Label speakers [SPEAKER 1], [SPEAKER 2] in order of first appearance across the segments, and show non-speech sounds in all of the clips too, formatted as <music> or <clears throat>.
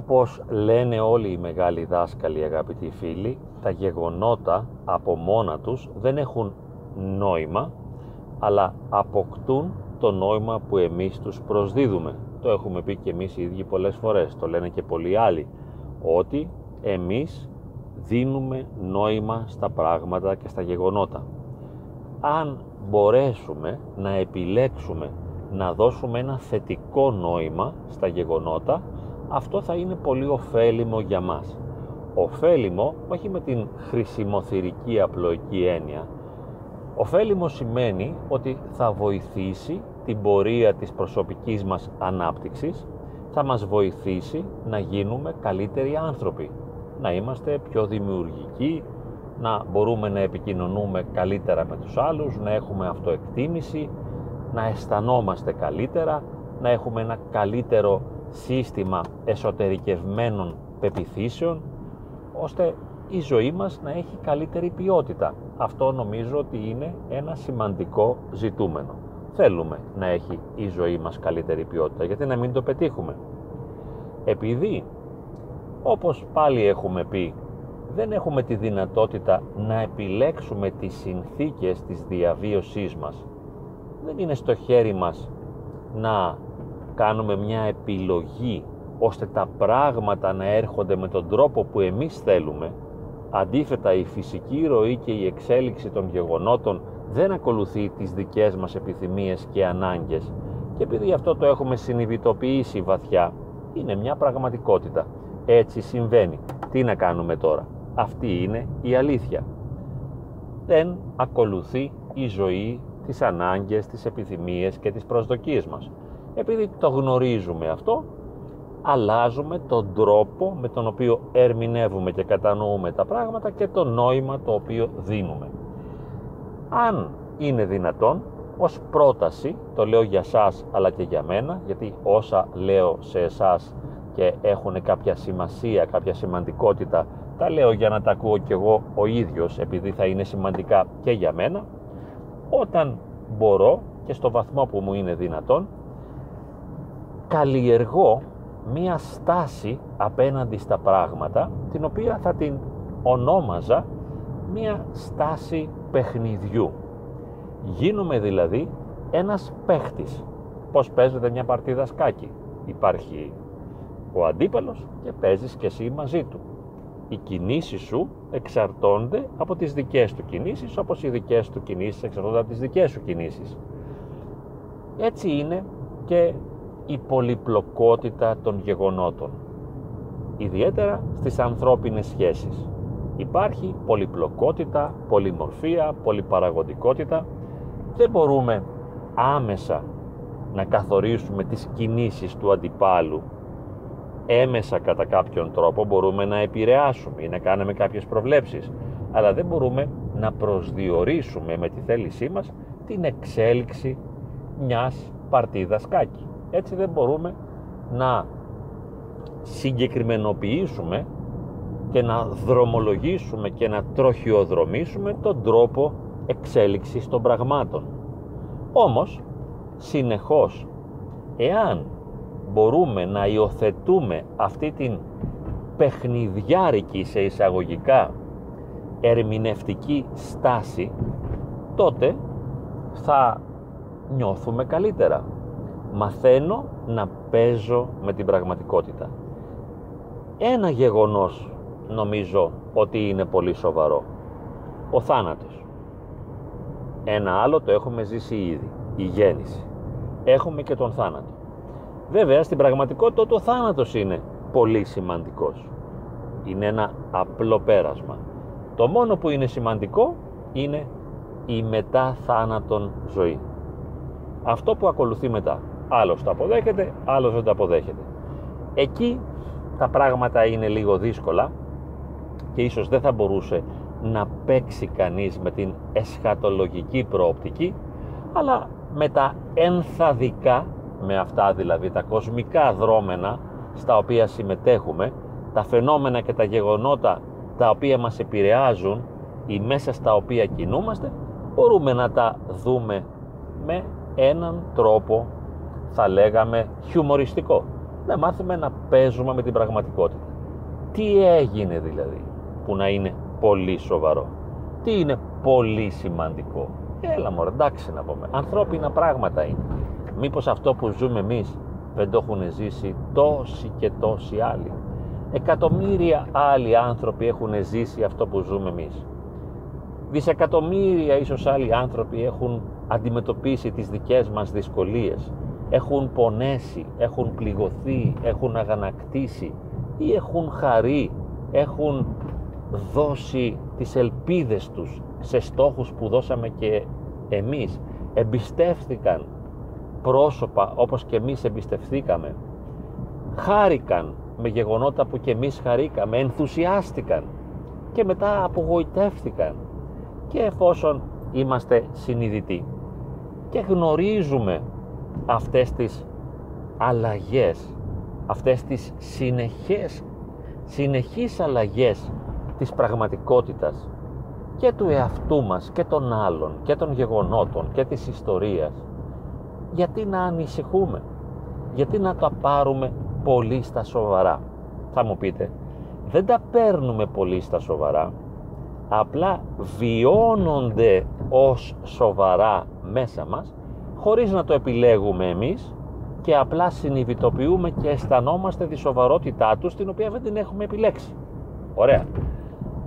[SPEAKER 1] Όπως λένε όλοι οι μεγάλοι δάσκαλοι αγαπητοί φίλοι, τα γεγονότα από μόνα τους δεν έχουν νόημα, αλλά αποκτούν το νόημα που εμείς τους προσδίδουμε. Το έχουμε πει και εμείς οι ίδιοι πολλές φορές, το λένε και πολλοί άλλοι, ότι εμείς δίνουμε νόημα στα πράγματα και στα γεγονότα. Αν μπορέσουμε να επιλέξουμε να δώσουμε ένα θετικό νόημα στα γεγονότα, αυτό θα είναι πολύ ωφέλιμο για μας. Ωφέλιμο όχι με την χρησιμοθυρική απλοϊκή έννοια. Ωφέλιμο σημαίνει ότι θα βοηθήσει την πορεία της προσωπικής μας ανάπτυξης, θα μας βοηθήσει να γίνουμε καλύτεροι άνθρωποι, να είμαστε πιο δημιουργικοί, να μπορούμε να επικοινωνούμε καλύτερα με τους άλλους, να έχουμε αυτοεκτίμηση, να αισθανόμαστε καλύτερα, να έχουμε ένα καλύτερο σύστημα εσωτερικευμένων πεπιθήσεων, ώστε η ζωή μας να έχει καλύτερη ποιότητα. Αυτό νομίζω ότι είναι ένα σημαντικό ζητούμενο. Θέλουμε να έχει η ζωή μας καλύτερη ποιότητα, γιατί να μην το πετύχουμε. Επειδή, όπως πάλι έχουμε πει, δεν έχουμε τη δυνατότητα να επιλέξουμε τις συνθήκες της διαβίωσής μας. Δεν είναι στο χέρι μας να κάνουμε μια επιλογή ώστε τα πράγματα να έρχονται με τον τρόπο που εμείς θέλουμε, αντίθετα η φυσική ροή και η εξέλιξη των γεγονότων δεν ακολουθεί τις δικές μας επιθυμίες και ανάγκες και επειδή αυτό το έχουμε συνειδητοποιήσει βαθιά, είναι μια πραγματικότητα. Έτσι συμβαίνει. Τι να κάνουμε τώρα; Αυτή είναι η αλήθεια. Δεν ακολουθεί η ζωή τις ανάγκες, τις επιθυμίες και τις προσδοκίες μας. Επειδή το γνωρίζουμε αυτό, αλλάζουμε τον τρόπο με τον οποίο ερμηνεύουμε και κατανοούμε τα πράγματα και το νόημα το οποίο δίνουμε. Αν είναι δυνατόν, ως πρόταση, το λέω για σας αλλά και για μένα, γιατί όσα λέω σε εσάς και έχουν κάποια σημασία, κάποια σημαντικότητα, τα λέω για να τα ακούω κι εγώ ο ίδιος, επειδή θα είναι σημαντικά και για μένα, όταν μπορώ και στο βαθμό που μου είναι δυνατόν, καλλιεργώ μία στάση απέναντι στα πράγματα, την οποία θα την ονόμαζα μία στάση παιχνιδιού. Γίνομαι δηλαδή ένας παίχτης. Πώς παίζεται μια παρτίδα σκάκι; Υπάρχει ο αντίπαλος και παίζεις και εσύ μαζί του. Οι κινήσεις σου εξαρτώνται από τις δικές του κινήσεις, όπως οι δικές του κινήσεις εξαρτώνται από τις δικές σου κινήσεις. Έτσι είναι και η πολυπλοκότητα των γεγονότων. Ιδιαίτερα στις ανθρώπινες σχέσεις. Υπάρχει πολυπλοκότητα, πολυμορφία, πολυπαραγωγικότητα. Δεν μπορούμε άμεσα να καθορίσουμε τις κινήσεις του αντιπάλου έμεσα κατά κάποιον τρόπο μπορούμε να επηρεάσουμε ή να κάνουμε κάποιες προβλέψεις αλλά δεν μπορούμε να προσδιορίσουμε με τη θέλησή μας την εξέλιξη μιας παρτίδας σκάκι. Έτσι δεν μπορούμε να συγκεκριμενοποιήσουμε και να δρομολογήσουμε και να τροχιοδρομήσουμε τον τρόπο εξέλιξης των πραγμάτων. Όμως, συνεχώς, εάν μπορούμε να υιοθετούμε αυτή την παιχνιδιάρικη σε εισαγωγικά ερμηνευτική στάση, τότε θα νιώθουμε καλύτερα. Μαθαίνω να παίζω με την πραγματικότητα. Ένα γεγονός νομίζω ότι είναι πολύ σοβαρό. Ο θάνατος. Ένα άλλο το έχουμε ζήσει ήδη. Η γέννηση. Έχουμε και τον θάνατο. Βέβαια, στην πραγματικότητα το θάνατος είναι πολύ σημαντικός. Είναι ένα απλό πέρασμα. Το μόνο που είναι σημαντικό είναι η μετά θάνατον ζωή. Αυτό που ακολουθεί μετά. Άλλος τα αποδέχεται, άλλος δεν τα αποδέχεται. Εκεί τα πράγματα είναι λίγο δύσκολα και ίσως δεν θα μπορούσε να παίξει κανείς με την εσχατολογική προοπτική αλλά με τα ενθαδικά με αυτά δηλαδή τα κοσμικά δρόμενα στα οποία συμμετέχουμε, τα φαινόμενα και τα γεγονότα τα οποία μας επηρεάζουν ή μέσα στα οποία κινούμαστε, μπορούμε να τα δούμε με έναν τρόπο θα λέγαμε χιουμοριστικό. να μάθουμε να παίζουμε με την πραγματικότητα. Τι έγινε δηλαδή που να είναι πολύ σοβαρό; Τι είναι πολύ σημαντικό; Έλα μωρέ, εντάξει να πούμε. Ανθρώπινα πράγματα είναι. Μήπως αυτό που ζούμε εμείς δεν το έχουν ζήσει τόσοι και τόσοι άλλοι; Εκατομμύρια άλλοι άνθρωποι έχουν ζήσει αυτό που ζούμε εμείς. Δισεκατομμύρια ίσως άλλοι άνθρωποι έχουν αντιμετωπίσει τις δικές μας δυσκολίες. Έχουν πονέσει, έχουν πληγωθεί, έχουν αγανακτήσει ή έχουν χαρεί, έχουν δώσει τις ελπίδες τους σε στόχους που δώσαμε και εμείς. Εμπιστεύθηκαν πρόσωπα όπως και εμείς εμπιστευθήκαμε. Χάρηκαν με γεγονότα που και εμείς χαρήκαμε, ενθουσιάστηκαν και μετά απογοητεύτηκαν και εφόσον είμαστε συνειδητοί και γνωρίζουμε αυτές τις αλλαγές, αυτές τις συνεχές, συνεχείς αλλαγές της πραγματικότητας και του εαυτού μας και των άλλων και των γεγονότων και της ιστορίας. Γιατί να ανησυχούμε γιατί να τα πάρουμε πολύ στα σοβαρά. Θα μου πείτε δεν τα παίρνουμε πολύ στα σοβαρά απλά βιώνονται ως σοβαρά μέσα μας χωρίς να το επιλέγουμε εμείς και απλά συνειδητοποιούμε και αισθανόμαστε τη σοβαρότητά τους την οποία δεν την έχουμε επιλέξει. Ωραία.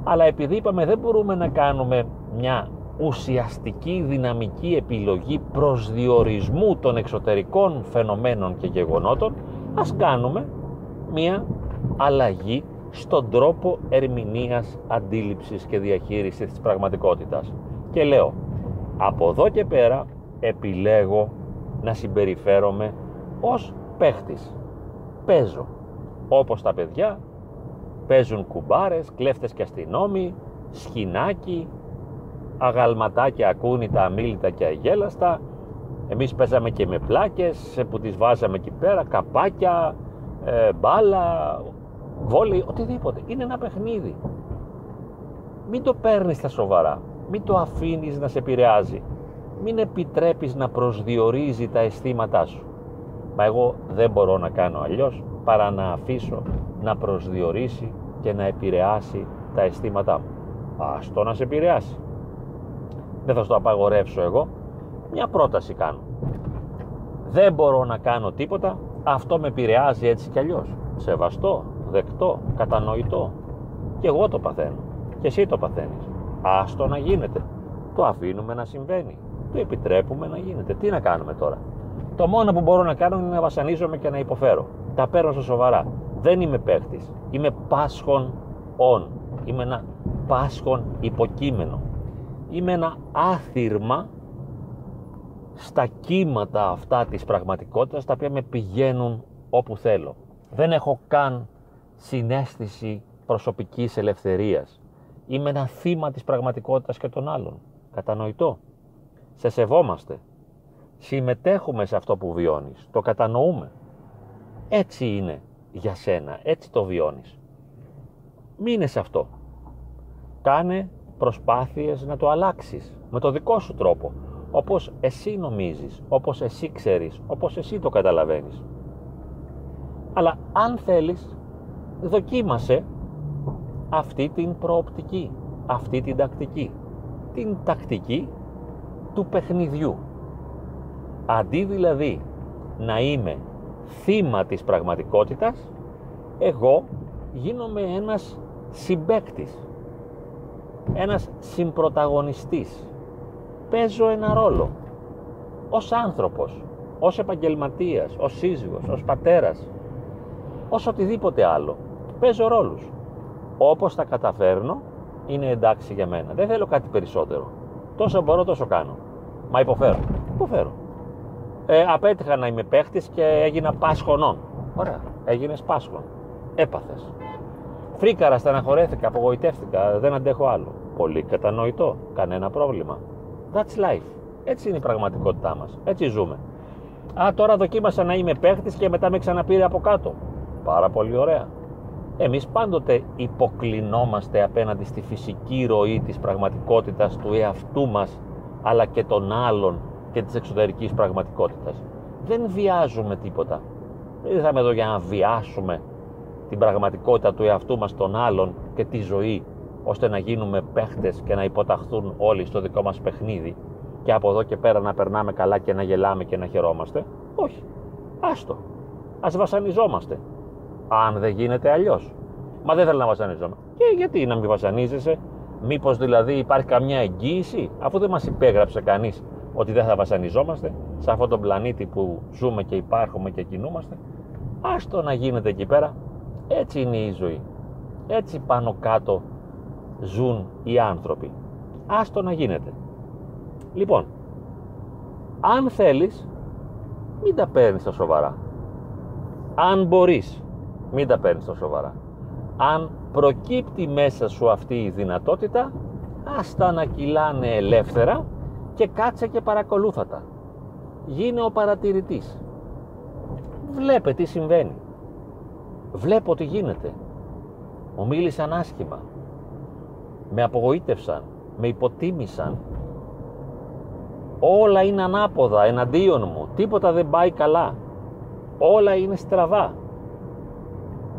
[SPEAKER 1] Αλλά επειδή είπαμε δεν μπορούμε να κάνουμε μια ουσιαστική δυναμική επιλογή προσδιορισμού των εξωτερικών φαινομένων και γεγονότων ας κάνουμε μια αλλαγή στον τρόπο ερμηνείας, αντίληψης και διαχείρισης της πραγματικότητας. Και λέω, από εδώ και πέρα επιλέγω να συμπεριφέρομαι ως παίχτης. Παίζω. Όπως τα παιδιά παίζουν κουμπάρες, κλέφτες και αστυνόμοι, σχοινάκι, αγαλματάκια ακούνητα, αμήλυτα και αγέλαστα. Εμείς παίζαμε και με πλάκες που τις βάζαμε εκεί πέρα, καπάκια, ε, μπάλα, βόλεϊ, οτιδήποτε. Είναι ένα παιχνίδι. Μην το παίρνεις στα σοβαρά. Μην το αφήνεις να σε επηρεάζει. Μην επιτρέπεις να προσδιορίζει τα αισθήματά σου. Μα εγώ δεν μπορώ να κάνω αλλιώς παρά να αφήσω να προσδιορίσει και να επηρεάσει τα αισθήματά μου. Ας το να σε επηρεάσει. Δεν θα σου το απαγορεύσω εγώ. Μια πρόταση κάνω. Δεν μπορώ να κάνω τίποτα. Αυτό με επηρεάζει έτσι κι αλλιώς. Σεβαστό δεκτό, κατανοητό. Και εγώ το παθαίνω. Και εσύ το παθαίνεις. Άστο να γίνεται. Το αφήνουμε να συμβαίνει. Το επιτρέπουμε να γίνεται. Τι να κάνουμε τώρα; Το μόνο που μπορώ να κάνω είναι να βασανίζομαι και να υποφέρω. Τα παίρνω στο σοβαρά. Δεν είμαι παίχτης. Είμαι πάσχον on. Είμαι ένα πάσχον υποκείμενο. Είμαι ένα άθυρμα στα κύματα αυτά της πραγματικότητας τα οποία με πηγαίνουν όπου θέλω. Δεν έχω καν συνέστηση προσωπικής ελευθερίας. Είμαι ένα θύμα της πραγματικότητας και των άλλων. Κατανοητό; Σε σεβόμαστε. Συμμετέχουμε σε αυτό που βιώνεις. Το κατανοούμε. Έτσι είναι για σένα. Έτσι το βιώνεις. Μείνε σε αυτό. Κάνε προσπάθειες να το αλλάξεις με το δικό σου τρόπο. Όπως εσύ νομίζεις, όπως εσύ ξέρεις, όπως εσύ το καταλαβαίνεις. Αλλά αν θέλεις δοκίμασε αυτή την προοπτική, αυτή την τακτική. Την τακτική του παιχνιδιού. Αντί δηλαδή να είμαι θύμα της πραγματικότητας, εγώ γίνομαι ένας συμπέκτης, ένας συμπροταγωνιστής. Παίζω ένα ρόλο ως άνθρωπος, ως επαγγελματίας, ως σύζυγος, ως πατέρας, ως οτιδήποτε άλλο παίζω ρόλους. Όπως τα καταφέρνω, είναι εντάξει για μένα. Δεν θέλω κάτι περισσότερο. Τόσο μπορώ, τόσο κάνω. Μα υποφέρω. Υποφέρω. Ε, απέτυχα να είμαι παίχτης και έγινα πάσχονών. Ωραία. Έγινες πάσχον. Έπαθες. Φρίκαρα, στεναχωρέθηκα, απογοητεύτηκα. Δεν αντέχω άλλο. Πολύ κατανοητό. Κανένα πρόβλημα. That's life. Έτσι είναι η πραγματικότητά μας. Έτσι ζούμε. Α, τώρα δοκίμασα να είμαι παίχτης και μετά με ξαναπήρε από κάτω. Πάρα πολύ ωραία εμείς πάντοτε υποκλεινόμαστε απέναντι στη φυσική ροή της πραγματικότητας του εαυτού μας αλλά και των άλλων και της εξωτερικής πραγματικότητας. Δεν βιάζουμε τίποτα. Δεν ήρθαμε εδώ για να βιάσουμε την πραγματικότητα του εαυτού μας των άλλων και τη ζωή ώστε να γίνουμε παίχτες και να υποταχθούν όλοι στο δικό μας παιχνίδι και από εδώ και πέρα να περνάμε καλά και να γελάμε και να χαιρόμαστε. Όχι. Άστο. Ας βασανιζόμαστε. Αν δεν γίνεται αλλιώς. Μα δεν θέλω να βασανιζόμαι. Και γιατί να μην βασανίζεσαι; Μήπως δηλαδή υπάρχει καμιά εγγύηση αφού δεν μας υπέγραψε κανείς ότι δεν θα βασανιζόμαστε σε αυτόν τον πλανήτη που ζούμε και υπάρχουμε και κινούμαστε. Άστο να γίνεται εκεί πέρα. Έτσι είναι η ζωή. Έτσι πάνω κάτω ζουν οι άνθρωποι. Άστο να γίνεται. Λοιπόν, αν θέλεις, μην τα παίρνεις στα σοβαρά. Αν μπορείς, μην τα παίρνεις στα σοβαρά. Αν προκύπτει μέσα σου αυτή η δυνατότητα, άστα να κυλάνε ελεύθερα και κάτσε και παρακολούθα τα. Γίνε ο παρατηρητής. Βλέπε τι συμβαίνει. Βλέπω τι γίνεται. Μου μίλησαν άσχημα. Με απογοήτευσαν. Με υποτίμησαν. Όλα είναι ανάποδα εναντίον μου. Τίποτα δεν πάει καλά. Όλα είναι στραβά.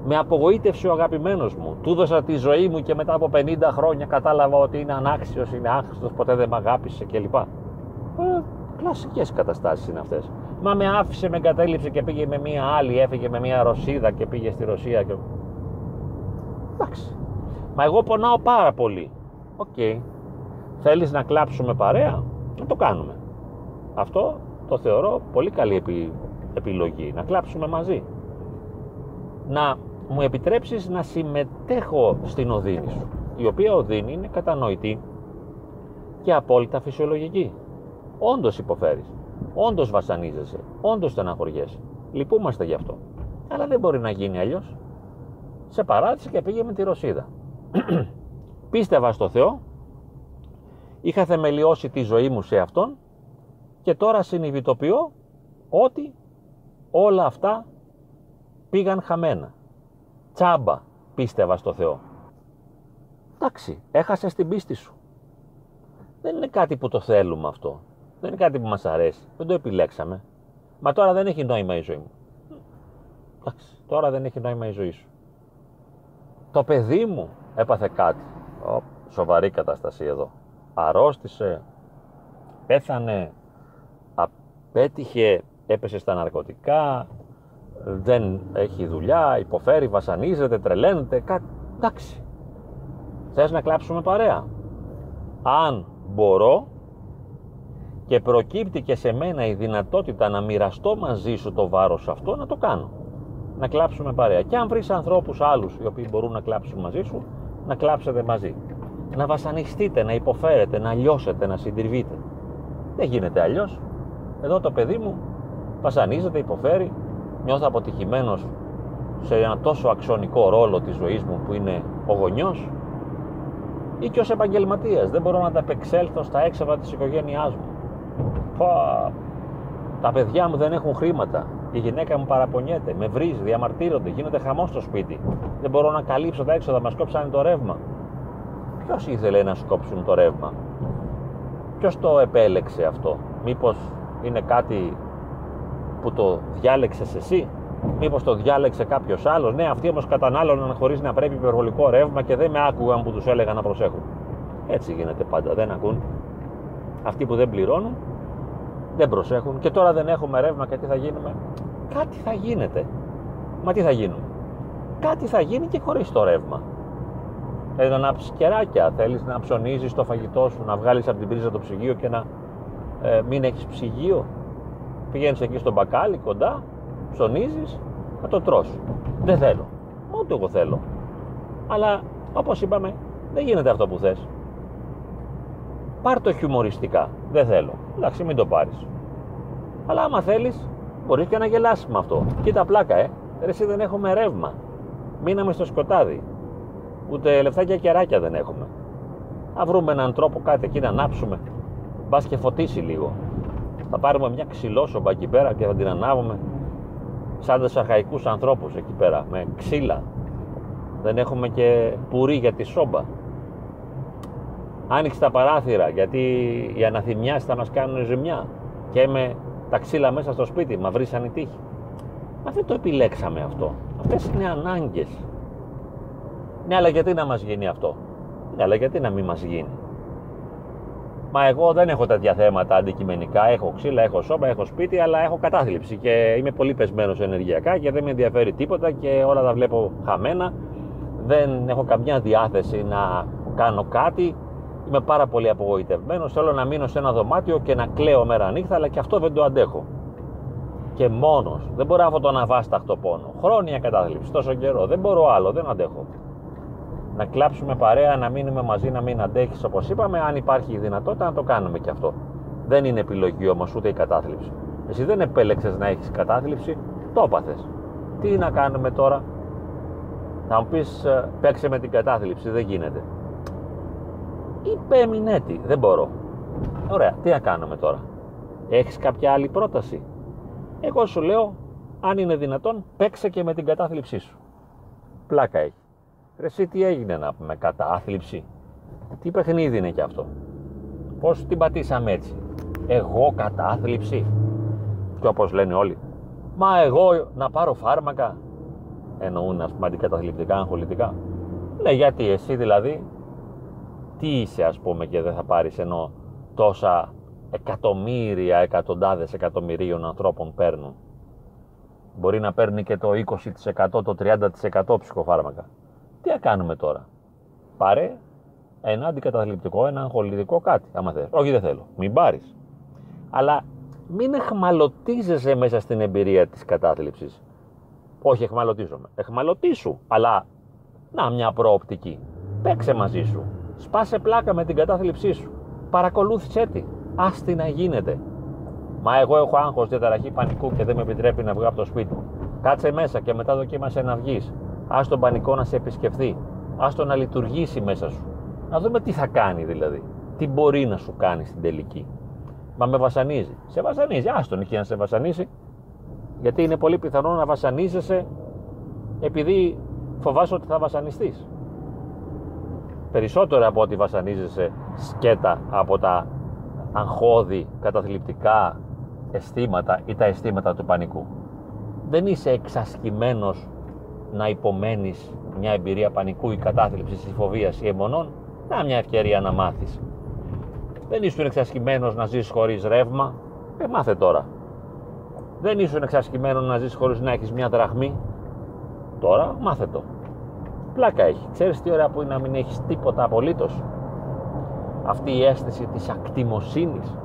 [SPEAKER 1] Με απογοήτευσε ο αγαπημένος μου. Του έδωσα τη ζωή μου και μετά από 50 χρόνια κατάλαβα ότι είναι ανάξιος, είναι άχρηστος, ποτέ δεν με αγάπησε κλπ. Ε, κλασικές καταστάσεις είναι αυτές. Μα με άφησε, με εγκατέλειψε και πήγε με μία άλλη, έφυγε με μία Ρωσίδα και πήγε στη Ρωσία. Και... Εντάξει. Μα εγώ πονάω πάρα πολύ. OK. Okay. Θέλεις να κλάψουμε παρέα, να το κάνουμε. Αυτό το θεωρώ πολύ καλή επιλογή. Να κλάψουμε μαζί. Να μου επιτρέψεις να συμμετέχω στην οδύνη σου. Η οποία οδύνη είναι κατανοητή και απόλυτα φυσιολογική. Όντως υποφέρεις. Όντως βασανίζεσαι, όντως στεναχωριέσαι. Λυπούμαστε γι' αυτό. Αλλά δεν μπορεί να γίνει αλλιώς. Σε παράτησε και πήγε με τη Ρωσίδα. <clears throat> Πίστευα στο Θεό, είχα θεμελιώσει τη ζωή μου σε Αυτόν και τώρα συνειδητοποιώ ότι όλα αυτά πήγαν χαμένα. Τσάμπα πίστευα στο Θεό. Εντάξει, έχασες την πίστη σου. Δεν είναι κάτι που το θέλουμε αυτό. Δεν είναι κάτι που μας αρέσει. Δεν το επιλέξαμε. Μα τώρα δεν έχει νόημα η ζωή μου. Εντάξει, τώρα δεν έχει νόημα η ζωή σου. Το παιδί μου έπαθε κάτι. Ο, σοβαρή κατάσταση εδώ. Αρρώστησε, πέθανε, απέτυχε, έπεσε στα ναρκωτικά, δεν έχει δουλειά, υποφέρει, βασανίζεται, τρελαίνεται, κάτι. Εντάξει. Θες να κλάψουμε παρέα. Αν μπορώ, και προκύπτει και σε μένα η δυνατότητα να μοιραστώ μαζί σου το βάρος αυτό, να το κάνω. Να κλάψουμε παρέα. Και αν βρεις ανθρώπους άλλους οι οποίοι μπορούν να κλάψουν μαζί σου, να κλάψετε μαζί. Να βασανιστείτε, να υποφέρετε, να λιώσετε, να συντριβείτε. Δεν γίνεται αλλιώς. Εδώ το παιδί μου βασανίζεται, υποφέρει, νιώθω αποτυχημένος σε ένα τόσο αξονικό ρόλο της ζωής μου που είναι ο γονιός ή και ως επαγγελματίας. Δεν μπορώ να τα επεξέλθω στα έξοδα της οικογένειάς μου τα παιδιά μου δεν έχουν χρήματα. Η γυναίκα μου παραπονιέται, με βρίζει, διαμαρτύρονται, γίνεται χαμός στο σπίτι. Δεν μπορώ να καλύψω τα έξοδα, μας κόψανε το ρεύμα. Ποιος ήθελε να σκόψουν το ρεύμα, Ποιος το επέλεξε αυτό, Μήπως είναι κάτι που το διάλεξες εσύ, Μήπως το διάλεξε κάποιος άλλος. Ναι, αυτοί όμως κατανάλωναν χωρίς να πρέπει υπερβολικό ρεύμα και δεν με άκουγαν που τους έλεγα να προσέχουν. Έτσι γίνεται πάντα, δεν ακούν. Αυτοί που δεν πληρώνουν δεν προσέχουν και τώρα δεν έχουμε ρεύμα και τι θα γίνουμε; Κάτι θα γίνεται. Μα τι θα γίνουμε. Κάτι θα γίνει και χωρίς το ρεύμα. Θέλει να ανάψει κεράκια, θέλεις να ψωνίζεις το φαγητό σου, να βγάλεις από την πρίζα το ψυγείο και να ε, μην έχεις ψυγείο; Πηγαίνεις εκεί στο μπακάλι κοντά, ψωνίζεις, να το τρως. Δεν θέλω. Ούτε εγώ θέλω. Αλλά όπως είπαμε, δεν γίνεται αυτό που θες. Πάρ το χιουμοριστικά. Δεν θέλω. Εντάξει, μην το πάρεις. Αλλά άμα θέλεις, μπορείς και να γελάσεις με αυτό. Κοίτα πλάκα, ε. Ρε, εσύ δεν έχουμε ρεύμα. Μείναμε στο σκοτάδι. Ούτε λεφτά και κεράκια δεν έχουμε. Α βρούμε έναν τρόπο κάτι εκεί να ανάψουμε. Μπας και φωτίσει λίγο. Θα πάρουμε μια ξυλόσομπα εκεί πέρα και θα την ανάβουμε σαν τους αρχαϊκούς ανθρώπους εκεί πέρα με ξύλα. Δεν έχουμε και πουρί για τη σόμπα άνοιξε τα παράθυρα γιατί οι αναθυμιάσεις θα μας κάνουν ζημιά και με τα ξύλα μέσα στο σπίτι, μα βρίσαν η τύχη. Μα δεν το επιλέξαμε αυτό. Αυτές είναι ανάγκες. Ναι, αλλά γιατί να μας γίνει αυτό; Ναι, αλλά γιατί να μην μας γίνει; Μα εγώ δεν έχω τέτοια θέματα αντικειμενικά. Έχω ξύλα, έχω σώμα, έχω σπίτι, αλλά έχω κατάθλιψη και είμαι πολύ πεσμένος ενεργειακά και δεν με ενδιαφέρει τίποτα και όλα τα βλέπω χαμένα. Δεν έχω καμιά διάθεση να κάνω κάτι. Είμαι πάρα πολύ απογοητευμένος. Θέλω να μείνω σε ένα δωμάτιο και να κλαίω μέρα νύχτα, αλλά και αυτό δεν το αντέχω. Και μόνος. Δεν μπορώ αυτό το αναβάσταχτο πόνο. Χρόνια κατάθλιψη, τόσο καιρό. Δεν μπορώ άλλο, δεν αντέχω να κλάψουμε παρέα, να μείνουμε μαζί, να μην αντέχεις όπως είπαμε. Αν υπάρχει η δυνατότητα να το κάνουμε και αυτό. Δεν είναι επιλογή όμως ούτε η κατάθλιψη. Εσύ δεν επέλεξες να έχεις κατάθλιψη, το έπαθες. Τι να κάνουμε τώρα, θα μου πεις ε, παίξε με την κατάθλιψη, δεν γίνεται. Είπε εμεινέτη, δεν μπορώ. Ωραία, τι να κάνουμε τώρα; Έχεις κάποια άλλη πρόταση; Εγώ σου λέω, αν είναι δυνατόν, παίξε και με την κατάθλιψή σου. Πλάκα έχει. Ρε εσύ τι έγινε να πούμε, κατάθλιψη; Τι παιχνίδι είναι κι αυτό; Πώς την πατήσαμε έτσι; Εγώ κατάθλιψη; Και όπως λένε όλοι. Μα εγώ να πάρω φάρμακα. Εννοούν ας πούμε αντικαταθλιπτικά, αγχολητικά. Ναι γιατί εσύ δηλαδή τι είσαι ας πούμε και δεν θα πάρεις ενώ τόσα εκατομμύρια, εκατοντάδες εκατομμυρίων ανθρώπων παίρνουν; Μπορεί να παίρνει και το 20%, το 30% ψυχοφάρμακα. Τι θα κάνουμε τώρα; Πάρε ένα αντικαταθλιπτικό, ένα αγχολητικό κάτι, άμα θες. Όχι δεν θέλω, μην πάρεις. Αλλά μην εχμαλωτίζεσαι μέσα στην εμπειρία της κατάθλιψης. Όχι εχμαλωτίζομαι. Εχμαλωτήσου, αλλά να μια προοπτική. Παίξε μαζί σου. Σπάσε πλάκα με την κατάθλιψή σου. Παρακολούθησέ τη. Άστη να γίνεται. Μα εγώ έχω άγχος, διαταραχή πανικού και δεν με επιτρέπει να βγω από το σπίτι. Κάτσε μέσα και μετά δοκίμασε να βγεις. Ας τον πανικό να σε επισκεφθεί. Ας τον να λειτουργήσει μέσα σου. Να δούμε τι θα κάνει δηλαδή. Τι μπορεί να σου κάνει στην τελική. Μα με βασανίζει. Σε βασανίζει. Άστον εκεί να σε βασανίσει. Γιατί είναι πολύ πιθανό να βασανίζεσαι επειδή φοβάσαι ότι θα βασανιστείς. Περισσότερο από ότι βασανίζεσαι σκέτα από τα αγχώδη καταθλιπτικά αισθήματα ή τα αισθήματα του πανικού. Δεν είσαι εξασκημένος να υπομένεις μια εμπειρία πανικού ή κατάθλιψης ή φοβίας ή αιμονών, να μια ευκαιρία να μάθεις. Δεν ήσουν εξασκημένος να ζεις χωρίς ρεύμα, ε, μάθε τώρα. Δεν ήσουν εξασκημένος να ζεις χωρίς να έχεις μια δραχμή, τώρα μάθε το. Πλάκα έχει. Ξέρεις τι ωραία που είναι να μην έχεις τίποτα απολύτως. Αυτή η αίσθηση της ακτιμοσύνης.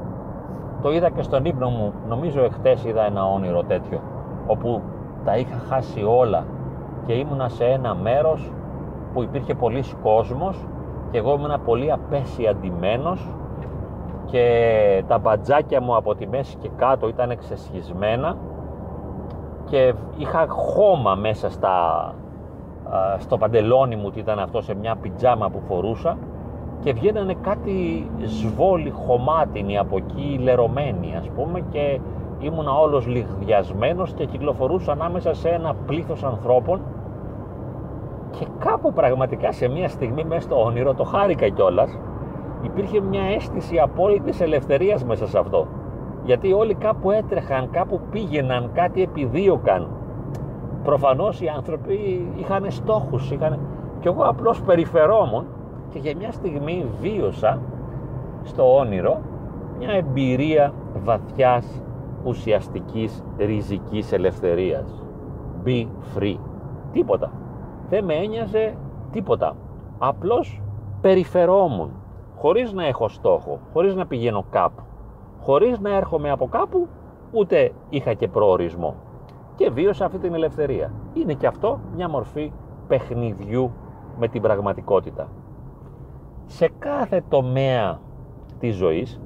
[SPEAKER 1] Το είδα και στον ύπνο μου, νομίζω εχθές είδα ένα όνειρο τέτοιο, όπου τα είχα χάσει όλα και ήμουνα σε ένα μέρος που υπήρχε πολλοί κόσμος και εγώ ήμουνα πολύ απέσια αντιμένος και τα μπατζάκια μου από τη μέση και κάτω ήταν εξεσχισμένα και είχα χώμα μέσα στα, στο παντελόνι μου ότι ήταν αυτό σε μια πιτζάμα που φορούσα και βγαίνανε κάτι σβόλοι χωμάτινοι από εκεί λερωμένοι ας πούμε και ήμουνα όλος λιγδιασμένος και κυκλοφορούσα ανάμεσα σε ένα πλήθος ανθρώπων και κάπου πραγματικά σε μια στιγμή μέσα στο όνειρο το χάρηκα κιόλας. Υπήρχε μια αίσθηση απόλυτης ελευθερίας μέσα σε αυτό. Γιατί όλοι κάπου έτρεχαν, κάπου πήγαιναν, κάτι επιδίωκαν. Προφανώς οι άνθρωποι είχαν στόχους, είχαν... και εγώ απλώς περιφερόμουν και για μια στιγμή βίωσα στο όνειρο μια εμπειρία βαθιάς ουσιαστικής ριζικής ελευθερίας. Be free. Τίποτα δεν με ένοιαζε τίποτα. Απλώς περιφερόμουν, χωρίς να έχω στόχο, χωρίς να πηγαίνω κάπου, χωρίς να έρχομαι από κάπου, ούτε είχα και προορισμό. Και βίωσα αυτή την ελευθερία. Είναι και αυτό μια μορφή παιχνιδιού με την πραγματικότητα. Σε κάθε τομέα της ζωής,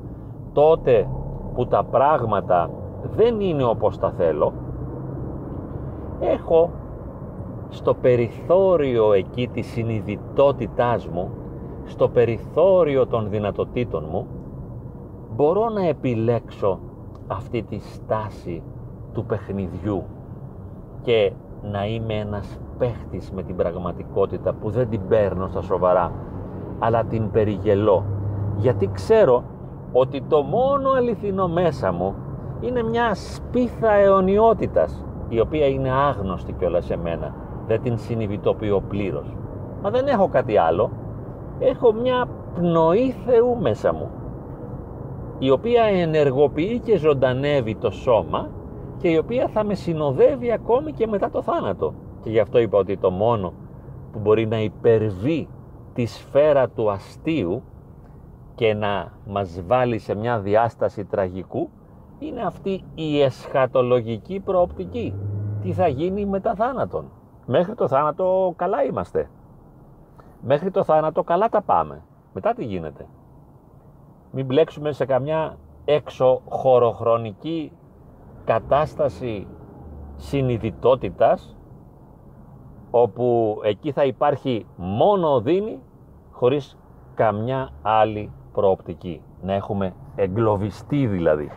[SPEAKER 1] τότε που τα πράγματα δεν είναι όπως τα θέλω, έχω στο περιθώριο εκεί της συνειδητότητάς μου, στο περιθώριο των δυνατοτήτων μου, μπορώ να επιλέξω αυτή τη στάση του παιχνιδιού και να είμαι ένας παίχτης με την πραγματικότητα που δεν την παίρνω στα σοβαρά αλλά την περιγελώ γιατί ξέρω ότι το μόνο αληθινό μέσα μου είναι μια σπίθα αιωνιότητας η οποία είναι άγνωστη κιόλας σε μένα. Δεν την συνειδητοποιώ πλήρως. Μα δεν έχω κάτι άλλο. Έχω μια πνοή Θεού μέσα μου η οποία ενεργοποιεί και ζωντανεύει το σώμα και η οποία θα με συνοδεύει ακόμη και μετά το θάνατο. Και γι' αυτό είπα ότι το μόνο που μπορεί να υπερβεί τη σφαίρα του αστείου και να μας βάλει σε μια διάσταση τραγικού είναι αυτή η εσχατολογική προοπτική. Τι θα γίνει μετά θάνατον. Μέχρι το θάνατο καλά είμαστε. Μέχρι το θάνατο καλά τα πάμε. Μετά τι γίνεται. Μην μπλέξουμε σε καμιά έξω χωροχρονική κατάσταση συνειδητότητας όπου εκεί θα υπάρχει μόνο οδύνη χωρίς καμιά άλλη προοπτική. Να έχουμε εγκλωβιστεί δηλαδή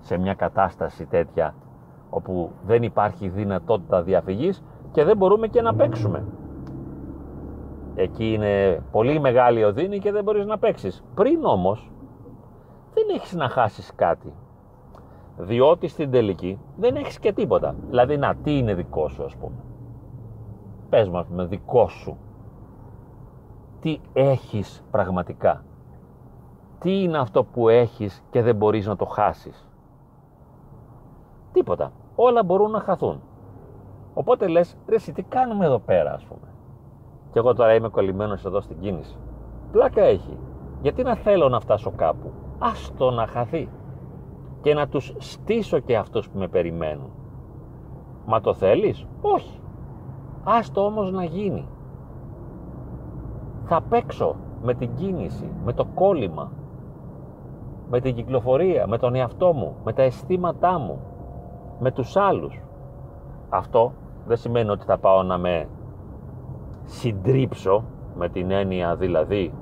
[SPEAKER 1] σε μια κατάσταση τέτοια όπου δεν υπάρχει δυνατότητα διαφυγής και δεν μπορούμε και να παίξουμε. Εκεί είναι πολύ μεγάλη οδύνη και δεν μπορείς να παίξεις. Πριν όμως δεν έχεις να χάσεις κάτι. Διότι στην τελική δεν έχεις και τίποτα. Δηλαδή να τι είναι δικό σου ας πούμε. Πες μας με δικό σου. Τι έχεις πραγματικά; Τι είναι αυτό που έχεις και δεν μπορείς να το χάσεις; Τίποτα. Όλα μπορούν να χαθούν. Οπότε λες, ρε εσύ τι κάνουμε εδώ πέρα ας πούμε. Και εγώ τώρα είμαι κολλημένος εδώ στην κίνηση. Πλάκα έχει. Γιατί να θέλω να φτάσω κάπου; Άστο να χαθεί. Και να τους στήσω και αυτούς που με περιμένουν. Μα το θέλεις; Όχι. Άστο όμως να γίνει. Θα παίξω με την κίνηση, με το κόλλημα, με την κυκλοφορία, με τον εαυτό μου, με τα αισθήματά μου, με τους άλλους. Αυτό δεν σημαίνει ότι θα πάω να με συντρίψω με την έννοια δηλαδή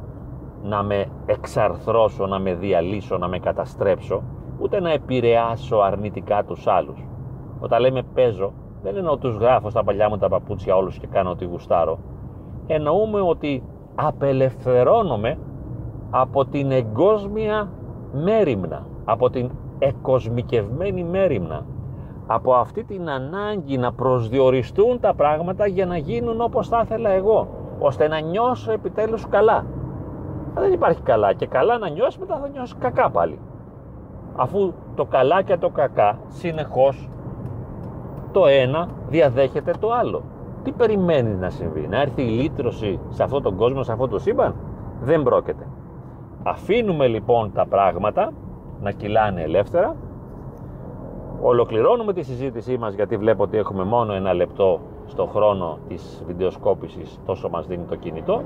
[SPEAKER 1] να με εξαρθρώσω, να με διαλύσω, να με καταστρέψω ούτε να επηρεάσω αρνητικά τους άλλους. Όταν λέμε παίζω δεν εννοώ τους γράφω στα παλιά μου τα παπούτσια όλους και κάνω ό,τι γουστάρω. Εννοούμε ότι απελευθερώνομαι από την εγκόσμια μέρημνα, από την εκοσμικευμένη μέρημνα, από αυτή την ανάγκη να προσδιοριστούν τα πράγματα για να γίνουν όπως θα ήθελα εγώ, ώστε να νιώσω επιτέλους καλά. δεν υπάρχει καλά και καλά να νιώσεις μετά θα νιώσεις κακά πάλι. Αφού το καλά και το κακά συνεχώς το ένα διαδέχεται το άλλο. Τι περιμένεις να συμβεί, να έρθει η λύτρωση σε αυτόν τον κόσμο, σε αυτό το σύμπαν; Δεν πρόκειται. Αφήνουμε λοιπόν τα πράγματα να κυλάνε ελεύθερα. Ολοκληρώνουμε τη συζήτησή μας γιατί βλέπω ότι έχουμε μόνο ένα λεπτό στο χρόνο της βιντεοσκόπησης τόσο μας δίνει το κινητό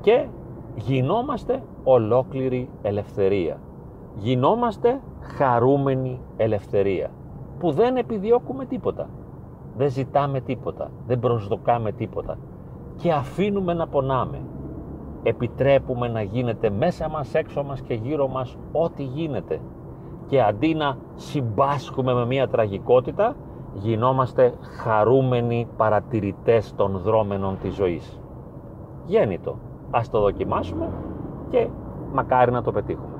[SPEAKER 1] και γινόμαστε ολόκληρη ελευθερία. Γινόμαστε χαρούμενη ελευθερία που δεν επιδιώκουμε τίποτα. Δεν ζητάμε τίποτα, δεν προσδοκάμε τίποτα και αφήνουμε να πονάμε. Επιτρέπουμε να γίνεται μέσα μας, έξω μας και γύρω μας ό,τι γίνεται και αντί να συμπάσχουμε με μια τραγικότητα γινόμαστε χαρούμενοι παρατηρητές των δρόμενων της ζωής. Γέννητο. Ας το δοκιμάσουμε και μακάρι να το πετύχουμε.